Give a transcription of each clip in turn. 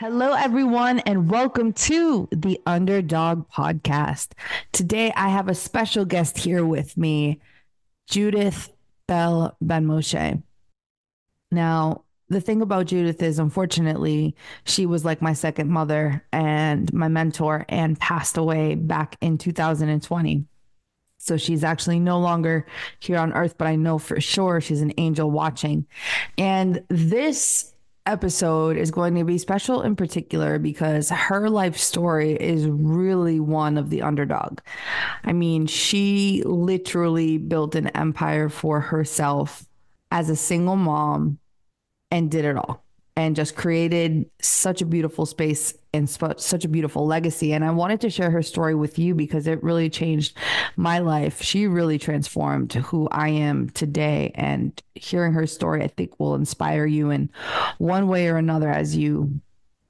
Hello, everyone, and welcome to the Underdog Podcast. Today, I have a special guest here with me, Judith Bell Benmosche. Now, the thing about Judith is, unfortunately, she was like my second mother and my mentor and passed away back in 2020. So she's actually no longer here on earth, but I know for sure she's an angel watching. And this episode is going to be special in particular because her life story is really one of the underdog. I mean, she literally built an empire for herself as a single mom and did it all and just created such a beautiful space and sp- such a beautiful legacy. And I wanted to share her story with you because it really changed my life. She really transformed who I am today. And hearing her story, I think will inspire you in one way or another as you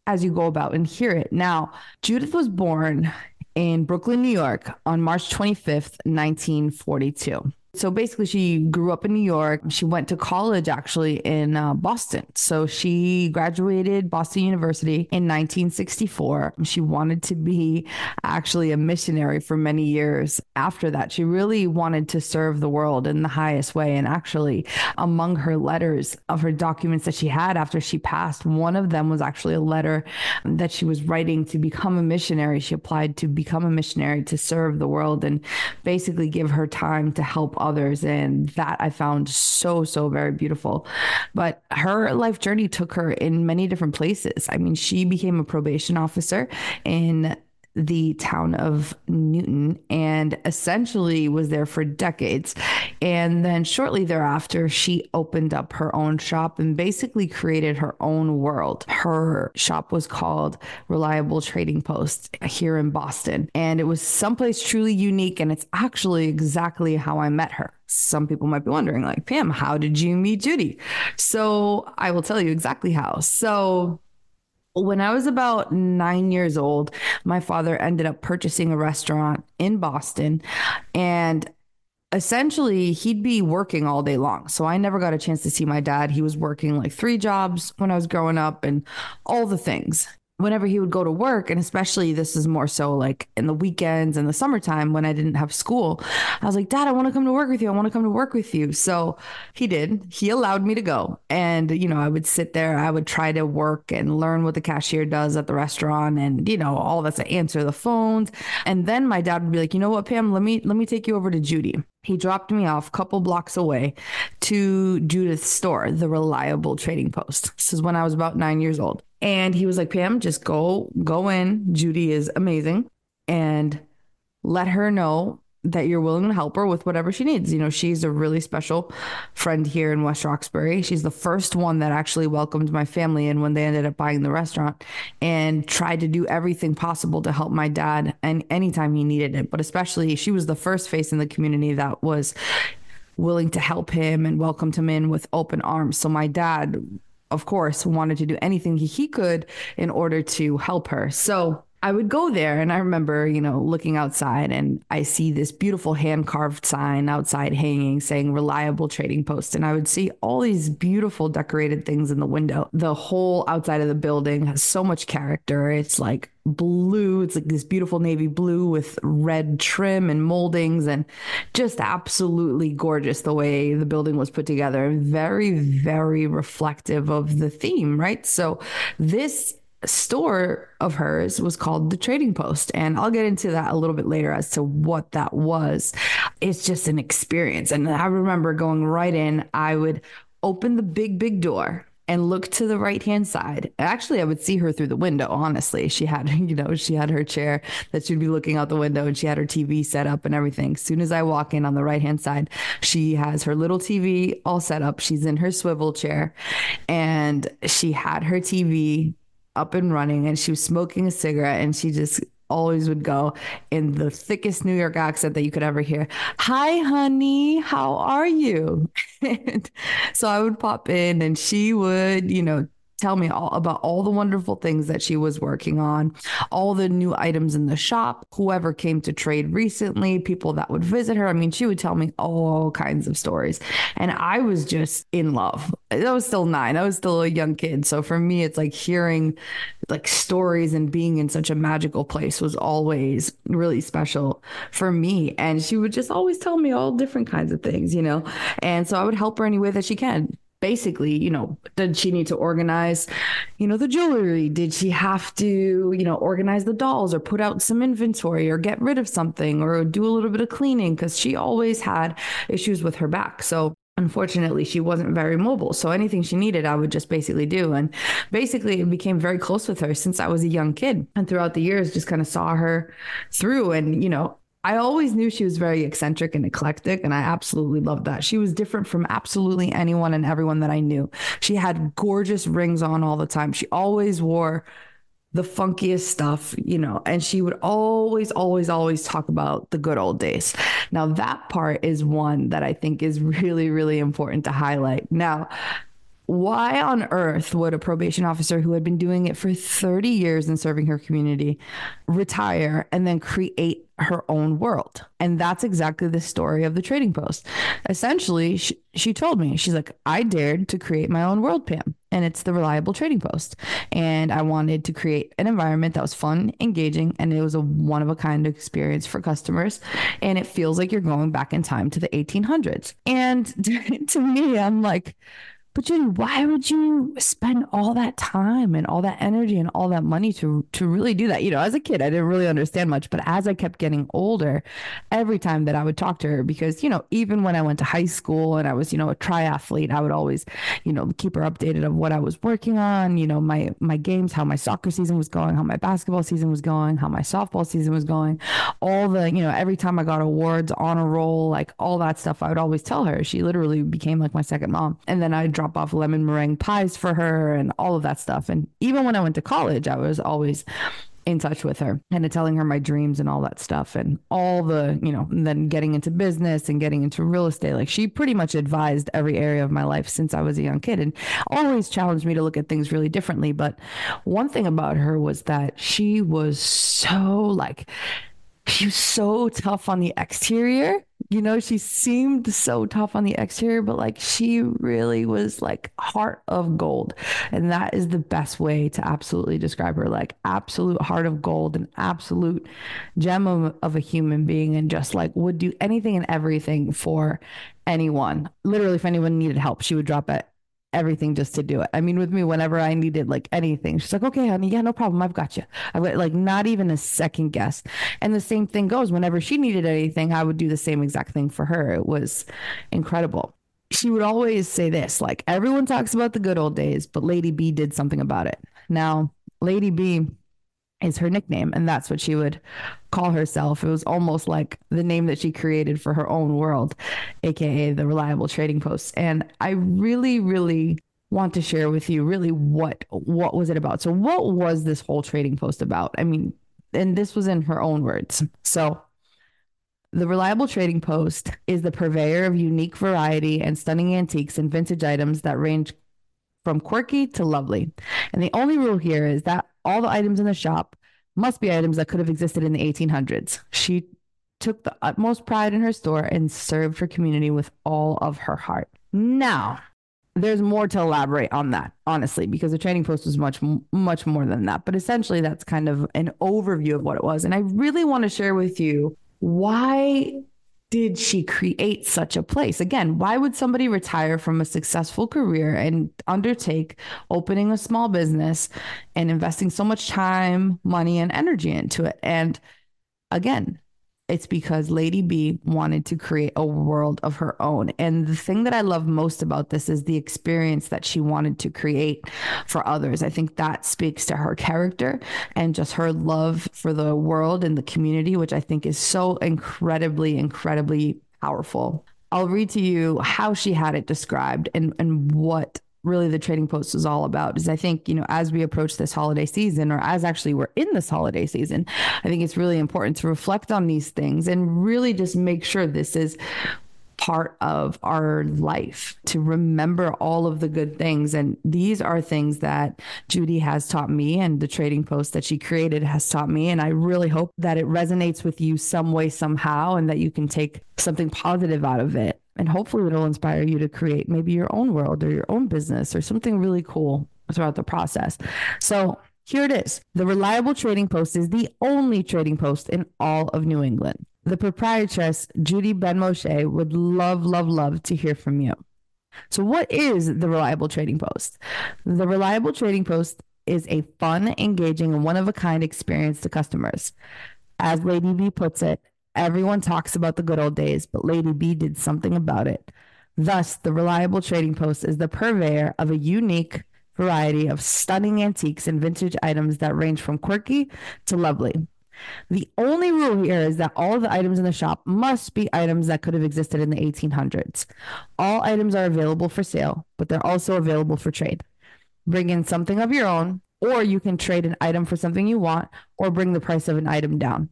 as you go about and hear it. Now, Judith was born in Brooklyn, New York on March 25th, 1942. So basically, she grew up in New York. She went to college actually in uh, Boston. So she graduated Boston University in 1964. She wanted to be actually a missionary for many years after that. She really wanted to serve the world in the highest way. And actually, among her letters of her documents that she had after she passed, one of them was actually a letter that she was writing to become a missionary. She applied to become a missionary to serve the world and basically give her time to help others. And that I found so, so very beautiful. But her life journey took her in many different places. I mean, she became a probation officer in the town of Newton and essentially was there for decades. And then shortly thereafter, she opened up her own shop and basically created her own world. Her shop was called Reliable Trading Post here in Boston. And it was someplace truly unique. And it's actually exactly how I met her. Some people might be wondering, like, Pam, how did you meet Judy? So I will tell you exactly how. So when I was about nine years old, my father ended up purchasing a restaurant in Boston. And essentially, he'd be working all day long. So I never got a chance to see my dad. He was working like three jobs when I was growing up and all the things whenever he would go to work, and especially this is more so like in the weekends and the summertime when I didn't have school, I was like, Dad, I want to come to work with you. I want to come to work with you. So he did. He allowed me to go. And, you know, I would sit there, I would try to work and learn what the cashier does at the restaurant and, you know, all that's to answer the phones. And then my dad would be like, you know what, Pam, let me let me take you over to Judy. He dropped me off a couple blocks away to Judith's store, the reliable trading post. This is when I was about nine years old. And he was like, Pam, just go, go in. Judy is amazing. And let her know that you're willing to help her with whatever she needs. You know, she's a really special friend here in West Roxbury. She's the first one that actually welcomed my family in when they ended up buying the restaurant and tried to do everything possible to help my dad and anytime he needed it. But especially she was the first face in the community that was willing to help him and welcomed him in with open arms. So my dad of course, wanted to do anything he could in order to help her. So I would go there and I remember, you know, looking outside and I see this beautiful hand carved sign outside hanging saying reliable trading post. And I would see all these beautiful decorated things in the window. The whole outside of the building has so much character. It's like blue, it's like this beautiful navy blue with red trim and moldings and just absolutely gorgeous the way the building was put together. Very, very reflective of the theme, right? So this store of hers was called the Trading Post. And I'll get into that a little bit later as to what that was. It's just an experience. And I remember going right in, I would open the big, big door and look to the right hand side. Actually, I would see her through the window, honestly. She had, you know, she had her chair that she'd be looking out the window and she had her TV set up and everything. As soon as I walk in on the right hand side, she has her little TV all set up. She's in her swivel chair and she had her TV up and running and she was smoking a cigarette and she just always would go in the thickest New York accent that you could ever hear. Hi, honey, how are you? so I would pop in and she would, you know, tell me all about all the wonderful things that she was working on, all the new items in the shop, whoever came to trade recently, people that would visit her. I mean, she would tell me all kinds of stories. And I was just in love. I was still nine. I was still a young kid. So for me, it's like hearing like stories and being in such a magical place was always really special for me. And she would just always tell me all different kinds of things, you know? And so I would help her any way that she can basically, you know, did she need to organize, you know, the jewelry? Did she have to, you know, organize the dolls or put out some inventory or get rid of something or do a little bit of cleaning? Because she always had issues with her back. So unfortunately she wasn't very mobile so anything she needed i would just basically do and basically it became very close with her since i was a young kid and throughout the years just kind of saw her through and you know I always knew she was very eccentric and eclectic, and I absolutely loved that. She was different from absolutely anyone and everyone that I knew. She had gorgeous rings on all the time. She always wore the funkiest stuff, you know, and she would always, always, always talk about the good old days. Now, that part is one that I think is really, really important to highlight. Now, why on earth would a probation officer who had been doing it for 30 years and serving her community retire and then create her own world? And that's exactly the story of the trading post. Essentially, she, she told me, she's like, I dared to create my own world, Pam, and it's the reliable trading post. And I wanted to create an environment that was fun, engaging, and it was a one of a kind experience for customers. And it feels like you're going back in time to the 1800s. And to me, I'm like, but Judy, why would you spend all that time and all that energy and all that money to to really do that? You know, as a kid, I didn't really understand much, but as I kept getting older, every time that I would talk to her, because you know, even when I went to high school and I was, you know, a triathlete, I would always, you know, keep her updated of what I was working on. You know, my my games, how my soccer season was going, how my basketball season was going, how my softball season was going, all the, you know, every time I got awards on a roll, like all that stuff, I would always tell her. She literally became like my second mom, and then I drop off lemon meringue pies for her and all of that stuff. And even when I went to college, I was always in touch with her and telling her my dreams and all that stuff and all the, you know, then getting into business and getting into real estate. Like she pretty much advised every area of my life since I was a young kid and always challenged me to look at things really differently. But one thing about her was that she was so like, she was so tough on the exterior you know, she seemed so tough on the exterior, but like she really was like heart of gold. And that is the best way to absolutely describe her like absolute heart of gold, an absolute gem of, of a human being, and just like would do anything and everything for anyone. Literally, if anyone needed help, she would drop it everything just to do it. I mean, with me, whenever I needed like anything, she's like, okay, honey, yeah, no problem. I've got you. I've got like not even a second guess. And the same thing goes whenever she needed anything, I would do the same exact thing for her. It was incredible. She would always say this like, everyone talks about the good old days, but Lady B did something about it. Now, Lady B is her nickname and that's what she would call herself. It was almost like the name that she created for her own world aka the reliable trading post. And i really really want to share with you really what what was it about? So what was this whole trading post about? I mean and this was in her own words. So the Reliable Trading Post is the purveyor of unique variety and stunning antiques and vintage items that range from quirky to lovely. And the only rule here is that all the items in the shop must be items that could have existed in the 1800s. She took the utmost pride in her store and served her community with all of her heart. Now, there's more to elaborate on that, honestly, because the trading post was much, much more than that. But essentially, that's kind of an overview of what it was. And I really want to share with you why did she create such a place? Again, why would somebody retire from a successful career and undertake opening a small business and investing so much time, money, and energy into it? And again, it's because Lady B wanted to create a world of her own. And the thing that I love most about this is the experience that she wanted to create for others. I think that speaks to her character and just her love for the world and the community, which I think is so incredibly, incredibly powerful. I'll read to you how she had it described and, and what really the trading post is all about is I think, you know, as we approach this holiday season or as actually we're in this holiday season, I think it's really important to reflect on these things and really just make sure this is part of our life to remember all of the good things. And these are things that Judy has taught me, and the trading post that she created has taught me. And I really hope that it resonates with you some way, somehow, and that you can take something positive out of it. And hopefully, it'll inspire you to create maybe your own world or your own business or something really cool throughout the process. So, here it is. The Reliable Trading Post is the only trading post in all of New England. The proprietress, Judy Benmosche, would love, love, love to hear from you. So, what is the Reliable Trading Post? The Reliable Trading Post is a fun, engaging, and one of a kind experience to customers. As Lady B puts it, everyone talks about the good old days, but Lady B did something about it. Thus, the Reliable Trading Post is the purveyor of a unique variety of stunning antiques and vintage items that range from quirky to lovely. The only rule here is that all of the items in the shop must be items that could have existed in the 1800s. All items are available for sale, but they're also available for trade. Bring in something of your own, or you can trade an item for something you want, or bring the price of an item down.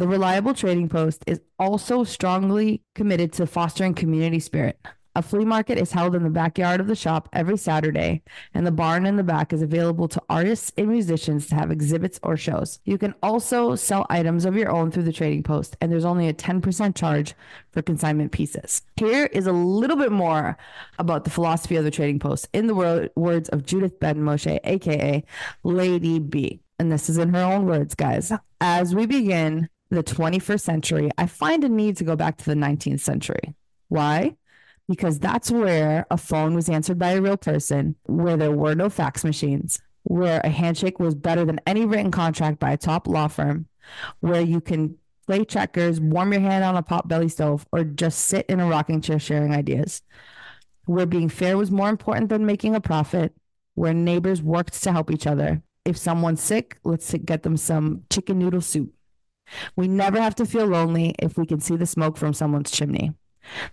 The Reliable Trading Post is also strongly committed to fostering community spirit. A flea market is held in the backyard of the shop every Saturday, and the barn in the back is available to artists and musicians to have exhibits or shows. You can also sell items of your own through the trading post, and there's only a 10% charge for consignment pieces. Here is a little bit more about the philosophy of the trading post in the wor- words of Judith Benmosche, aka Lady B. And this is in her own words, guys. As we begin the 21st century, I find a need to go back to the 19th century. Why? because that's where a phone was answered by a real person, where there were no fax machines, where a handshake was better than any written contract by a top law firm, where you can play checkers, warm your hand on a pot belly stove, or just sit in a rocking chair sharing ideas, where being fair was more important than making a profit, where neighbors worked to help each other. If someone's sick, let's get them some chicken noodle soup. We never have to feel lonely if we can see the smoke from someone's chimney.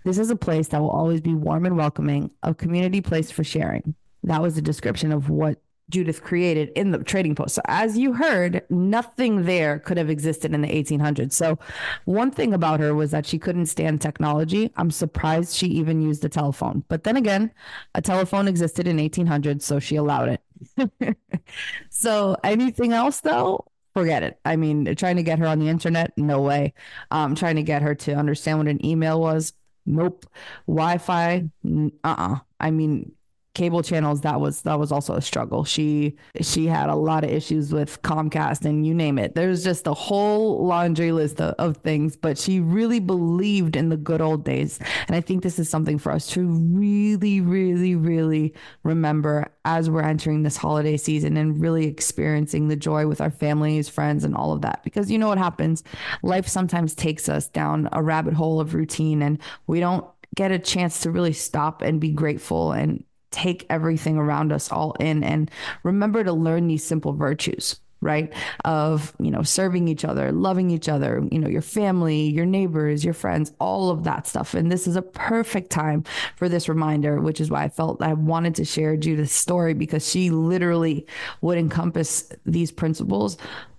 This is a place that will always be warm and welcoming, a community place for sharing. That was a description of what Judith created in the trading post. So, as you heard, nothing there could have existed in the 1800s. So, one thing about her was that she couldn't stand technology. I'm surprised she even used a telephone. But then again, a telephone existed in 1800s, so she allowed it. so, anything else though? Forget it. I mean, trying to get her on the internet, no way. Um, trying to get her to understand what an email was, nope. Wi-Fi, uh, uh-uh. I mean, cable channels that was that was also a struggle. She she had a lot of issues with comcast and you name it. There's just a whole laundry list of, of, things but she really believed in the good old days. And i think this is something for us to really really really remember as we're entering this holiday season and really experiencing the joy with our families friends and all of that. Because you know what happens? Life sometimes takes us down a rabbit hole of routine and we don't get a chance to really stop and be grateful and take everything around us all in and remember to learn these simple virtues right of you know serving each other loving each other you know your family your neighbors your friends all of that stuff and this is a perfect time for this reminder which is why i felt i wanted to share judith's story because she literally would encompass these principles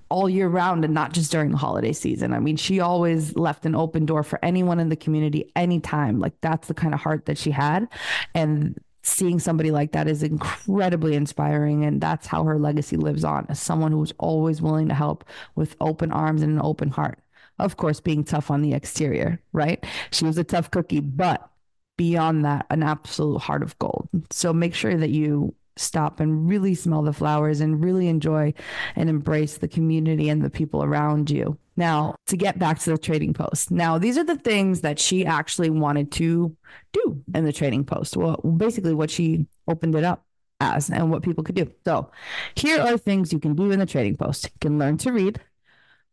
all year round and not just during the holiday season. I mean, she always left an open door for anyone in the community anytime. Like that's the kind of heart that she had. And seeing somebody like that is incredibly inspiring and that's how her legacy lives on as someone who's always willing to help with open arms and an open heart. Of course being tough on the exterior right? She was a tough cookie but beyond that an absolute heart of gold. So make sure that you stop and really smell the flowers and really enjoy and embrace the community and the people around you now, to get back to the trading post. Now, these are the things that she actually wanted to do in the trading post. Well, basically, what she opened it up as and what people could do. So, here are things you can do in the trading post. You can learn to read,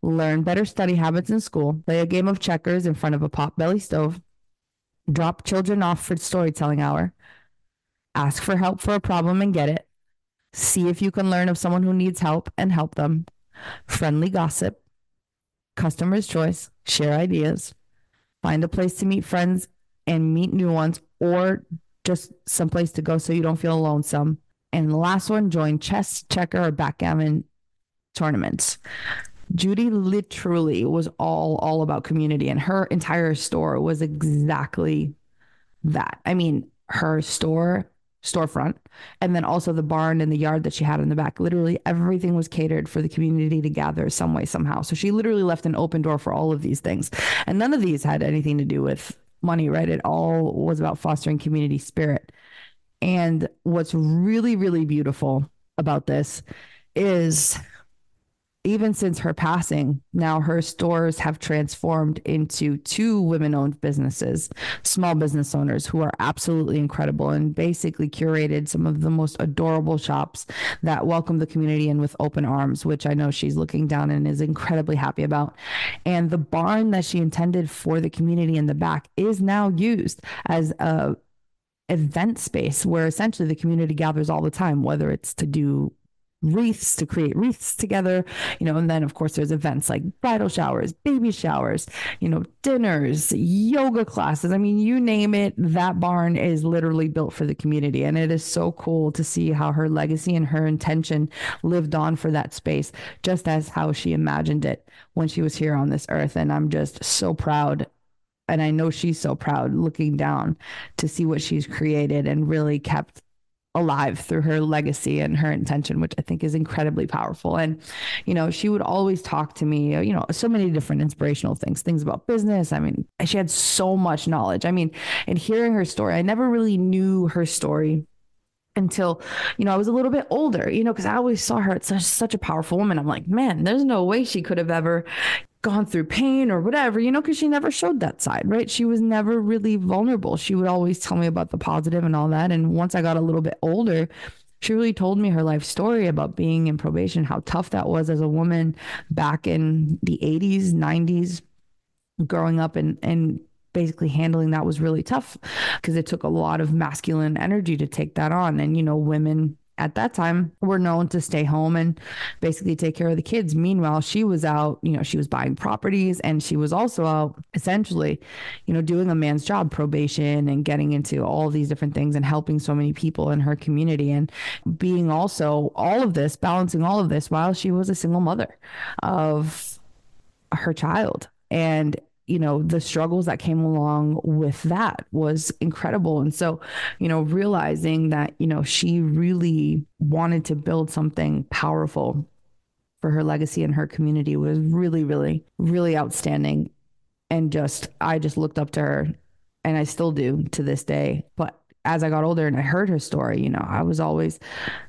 learn better study habits in school, play a game of checkers in front of a pot belly stove, drop children off for storytelling hour, ask for help for a problem and get it, see if you can learn of someone who needs help and help them, friendly gossip, customer's choice, share ideas, find a place to meet friends and meet new ones, or just someplace to go so you don't feel lonesome. And the last one, join chess, checker, or backgammon tournaments. Judy literally was all all about community and her entire store was exactly that. I mean, her store storefront and then also the barn and the yard that she had in the back. Literally everything was catered for the community to gather some way somehow. So she literally left an open door for all of these things. And none of these had anything to do with money right? It all was about fostering community spirit. And what's really really beautiful about this is even since her passing, now her stores have transformed into two women owned businesses, small business owners who are absolutely incredible and basically curated some of the most adorable shops that welcome the community in with open arms, which I know she's looking down and is incredibly happy about. And the barn that she intended for the community in the back is now used as a event space where essentially the community gathers all the time, whether it's to do wreaths to create wreaths together you know and then of course there's events like bridal showers baby showers you know dinners yoga classes. I mean you name it that barn is literally built for the community. And it is so cool to see how her legacy and her intention lived on for that space just as how she imagined it when she was here on this earth. And i'm just so proud. And I know she's so proud looking down to see what she's created and really kept alive through her legacy and her intention, which I think is incredibly powerful. And, you know, she would always talk to me, you know, so many different inspirational things, things about business. I mean, she had so much knowledge. I mean, in hearing her story, I never really knew her story until you know I was a little bit older, you know, because I always saw her as such such a powerful woman. I'm like, man, there's no way she could have ever gone through pain or whatever, you know, because she never showed that side, right? She was never really vulnerable. She would always tell me about the positive and all that. And once I got a little bit older, she really told me her life story about being in probation, how tough that was as a woman back in the 80s, 90s, growing up and and basically handling that was really tough because it took a lot of masculine energy to take that on and you know women at that time were known to stay home and basically take care of the kids. Meanwhile, she was out, you know, she was buying properties and she was also out essentially, you know, doing a man's job, probation and getting into all these different things and helping so many people in her community and being also all of this, balancing all of this while she was a single mother of her child. And you know the struggles that came along with that was incredible. And so you know realizing that you know she really wanted to build something powerful for her legacy and her community was really really really outstanding. And just i just looked up to her and i still do to this day. But as I got older and I heard her story, you know, I was always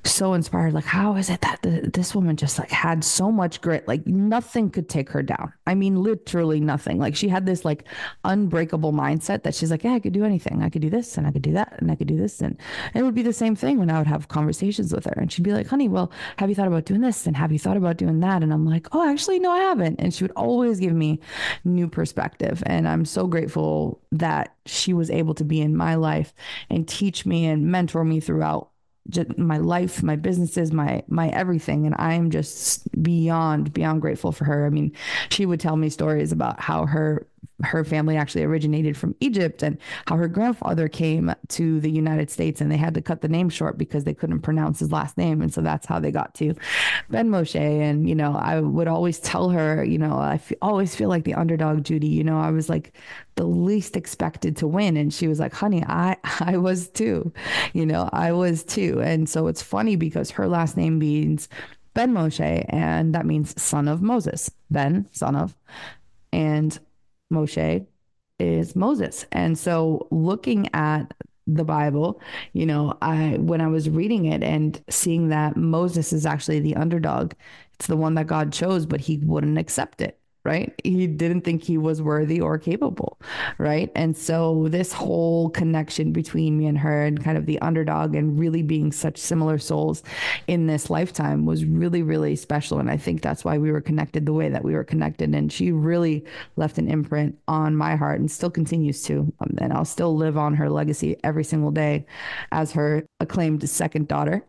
so inspired. Like, how is it that the, this woman just like had so much grit? Like, nothing could take her down. I mean, literally nothing. Like, she had this like unbreakable mindset that she's like, yeah, I could do anything. I could do this and I could do that and I could do this. And it would be the same thing when I would have conversations with her. And she'd be like, honey, well, have you thought about doing this? And have you thought about doing that? And I'm like, oh, actually, no, I haven't. And she would always give me new perspective. And I'm so grateful that she was able to be in my life and teach me and mentor me throughout my life, my businesses, my my everything, and I am just beyond beyond grateful for her. I mean, she would tell me stories about how her her family actually originated from Egypt and how her grandfather came to the United States and they had to cut the name short because they couldn't pronounce his last name. And so that's how they got to Benmosche. And, you know, I would always tell her, you know, I f- always feel like the underdog, Judy. You know, I was like the least expected to win. And she was like, honey, I, I was too, you know, I was too. And so it's funny because her last name means Ben Moshe, and that means son of Moses. Ben, son of. And Moshe is Moses. And so looking at the Bible, you know, I when I was reading it and seeing that Moses is actually the underdog, it's the one that God chose, but he wouldn't accept it right? He didn't think he was worthy or capable, right? And so this whole connection between me and her and kind of the underdog and really being such similar souls in this lifetime was really, really special. And I think that's why we were connected the way that we were connected. And she really left an imprint on my heart and still continues to. Um, and I'll still live on her legacy every single day as her acclaimed second daughter.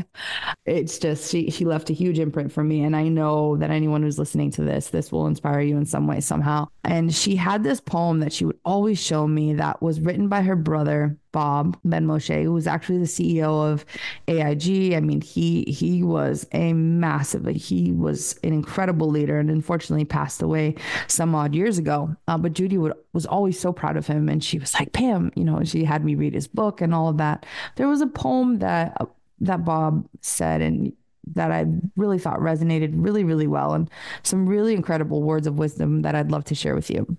it's just she she left a huge imprint for me. And I know that anyone who's listening to this, this will inspire you in some way, somehow. And she had this poem that she would always show me that was written by her brother, Bob Benmosche, who was actually the CEO of AIG. I mean, he he was a massive, he was an incredible leader and unfortunately passed away some odd years ago. Uh, but Judy would, was always so proud of him. And she was like, Pam, you know, she had me read his book and all of that. There was a poem that that Bob said, and that I really thought resonated really, really well, and some really incredible words of wisdom that I'd love to share with you.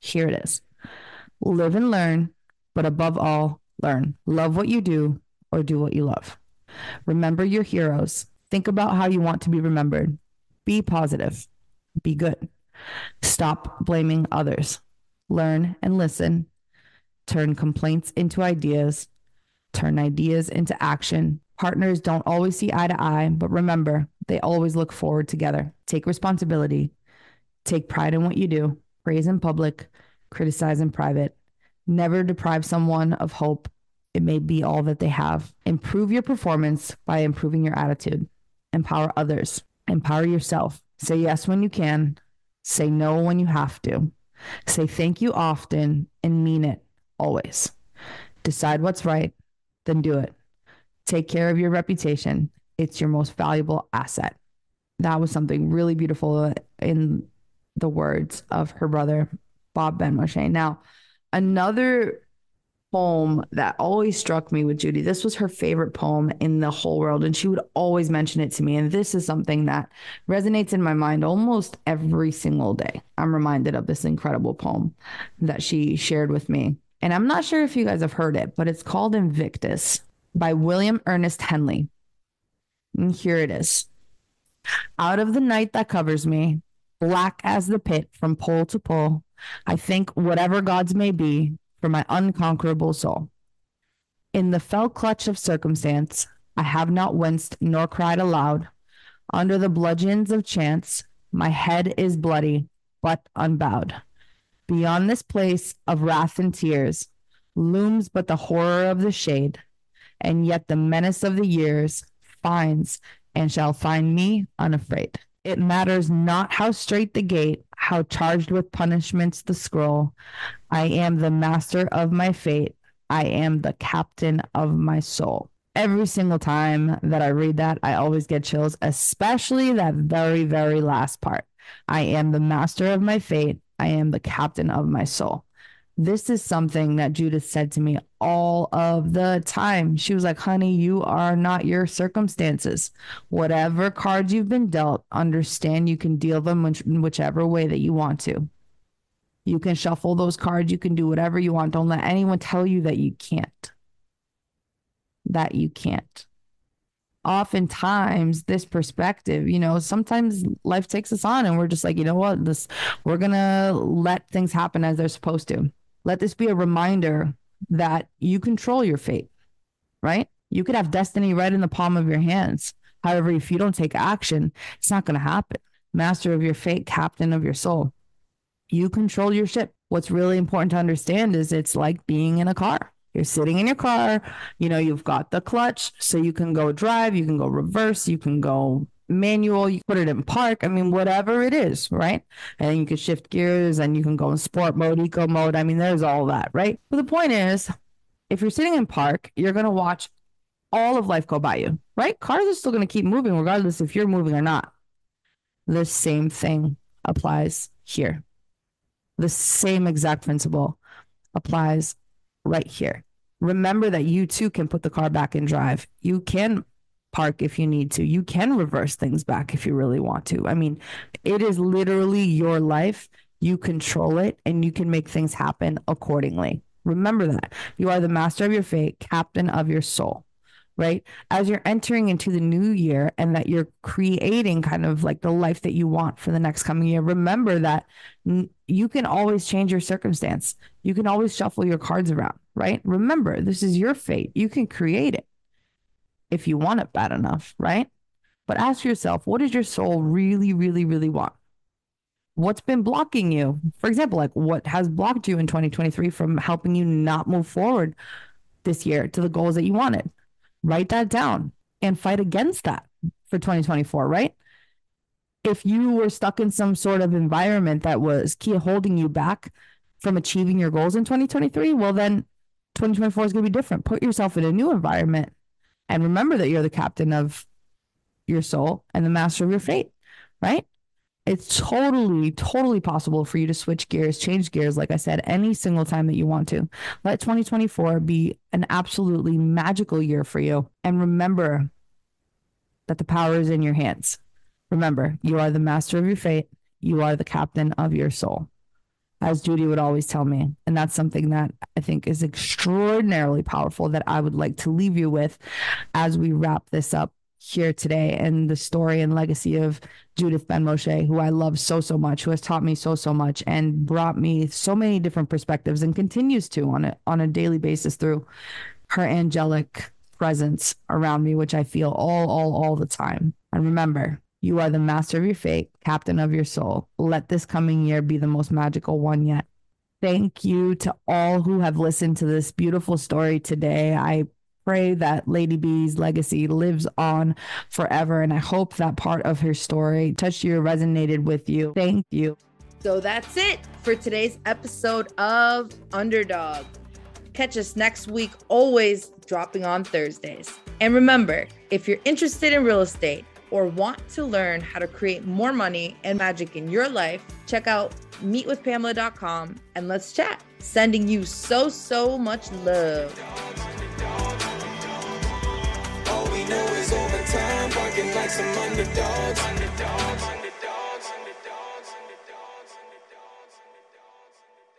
Here it is Live and learn, but above all, learn. Love what you do or do what you love. Remember your heroes. Think about how you want to be remembered. Be positive. Be good. Stop blaming others. Learn and listen. Turn complaints into ideas. Turn ideas into action Partners don't always see eye to eye, but remember, they always look forward together. Take responsibility. Take pride in what you do. Praise in public, criticize in private. Never deprive someone of hope. It may be all that they have. Improve your performance by improving your attitude. Empower others. Empower yourself. Say yes when you can. Say no when you have to. Say thank you often and mean it always. Decide what's right, then do it. Take care of your reputation. It's your most valuable asset. That was something really beautiful in the words of her brother, Bob Benmosche. Now, another poem that always struck me with Judy, this was her favorite poem in the whole world. And she would always mention it to me. And this is something that resonates in my mind almost every single day. I'm reminded of this incredible poem that she shared with me. And I'm not sure if you guys have heard it, but it's called Invictus by William Ernest Henley. And here it is. Out of the night that covers me, black as the pit from pole to pole, I think whatever gods may be for my unconquerable soul. In the fell clutch of circumstance, I have not winced nor cried aloud. Under the bludgeons of chance, my head is bloody, but unbowed. Beyond this place of wrath and tears looms but the horror of the shade and yet the menace of the years finds and shall find me unafraid. It matters not how straight the gate, how charged with punishments the scroll. I am the master of my fate. I am the captain of my soul. Every single time that I read that, I always get chills, especially that very, very last part. I am the master of my fate. I am the captain of my soul. This is something that Judith said to me all of the time. She was like, honey, you are not your circumstances. Whatever cards you've been dealt, understand you can deal them in whichever way that you want to. You can shuffle those cards. You can do whatever you want. Don't let anyone tell you that you can't. That you can't. Oftentimes, this perspective, you know, sometimes life takes us on and we're just like, you know what, this, we're going to let things happen as they're supposed to. Let this be a reminder that you control your fate, right? You could have destiny right in the palm of your hands. However, if you don't take action, it's not going to happen. Master of your fate, captain of your soul. You control your ship. What's really important to understand is it's like being in a car. You're sitting in your car, you know, you've got the clutch, so you can go drive, you can go reverse, you can go manual, you put it in park. I mean, whatever it is, right? And you can shift gears and you can go in sport mode, eco mode. I mean, there's all that, right? But the point is, if you're sitting in park, you're going to watch all of life go by you, right? Cars are still going to keep moving regardless if you're moving or not. The same thing applies here. The same exact principle applies right here. Remember that you too can put the car back in drive. You can park if you need to. You can reverse things back if you really want to. I mean, it is literally your life. You control it and you can make things happen accordingly. Remember that. You are the master of your fate, captain of your soul, right? As you're entering into the new year and that you're creating kind of like the life that you want for the next coming year, remember that you can always change your circumstance. You can always shuffle your cards around, right? Remember, this is your fate. You can create it if you want it bad enough, right? But ask yourself, what does your soul really, really, really want? What's been blocking you? For example, like what has blocked you in 2023 from helping you not move forward this year to the goals that you wanted? Write that down and fight against that for 2024, right? if you were stuck in some sort of environment that was key holding you back from achieving your goals in 2023, well, then 2024 is going to be different. Put yourself in a new environment and remember that you're the captain of your soul and the master of your fate, right? It's totally, totally possible for you to switch gears, change gears, like I said, any single time that you want to. Let 2024 be an absolutely magical year for you. And remember that the power is in your hands. Remember, you are the master of your fate, you are the captain of your soul as Judy would always tell me. And that's something that I think is extraordinarily powerful that I would like to leave you with as we wrap this up here today and the story and legacy of Judith Benmosche, who I love so, so much, who has taught me so, so much and brought me so many different perspectives and continues to on a, on a daily basis through her angelic presence around me, which I feel all, all, all the time. And remember, you are the master of your fate, captain of your soul. Let this coming year be the most magical one yet. Thank you to all who have listened to this beautiful story today. I pray that Lady B's legacy lives on forever. And I hope that part of her story touched you, or resonated with you. Thank you. So that's it for today's episode of Underdog. Catch us next week, always dropping on Thursdays. And remember, if you're interested in real estate, or want to learn how to create more money and magic in your life, check out meetwithpamela.com and let's chat. Sending you so, so much love. All we know is over time, like some underdogs. underdogs.